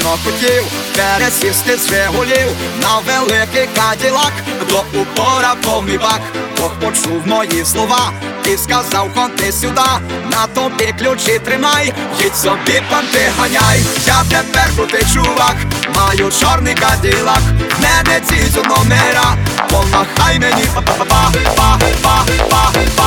давно хотів пересісти з Жигулів на великий каділак, до упора повний бак, Бог почув мої слова і сказав, ходи сюди, на тобі ключі тримай, їдь собі панти ганяй, я тепер крутий чувак, маю чорний каділак, мене ці номера, помахай мені, па-па-па-па-па-па-па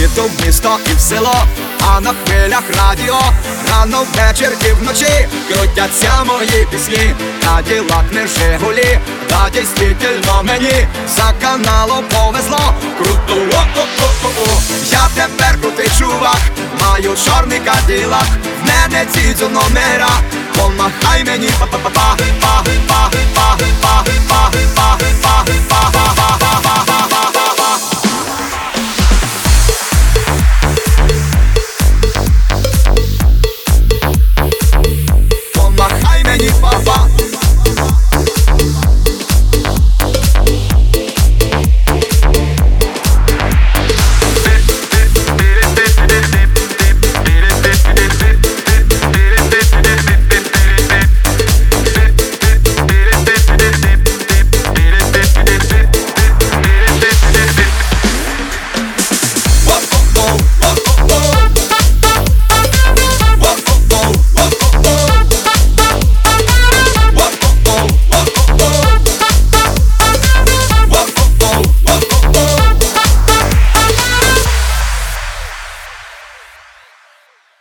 світу в місто і в село, а на хвилях радіо, рано ввечір і вночі крутяться мої пісні, та діла не гулі, та дійсно мені за каналом повезло. Круто, о, о, о, о, о. я тепер крутий чувак, маю чорний кадилак, в мене ці до номера, помахай мені, па-па-па-па, па-па-па-па-па-па-па.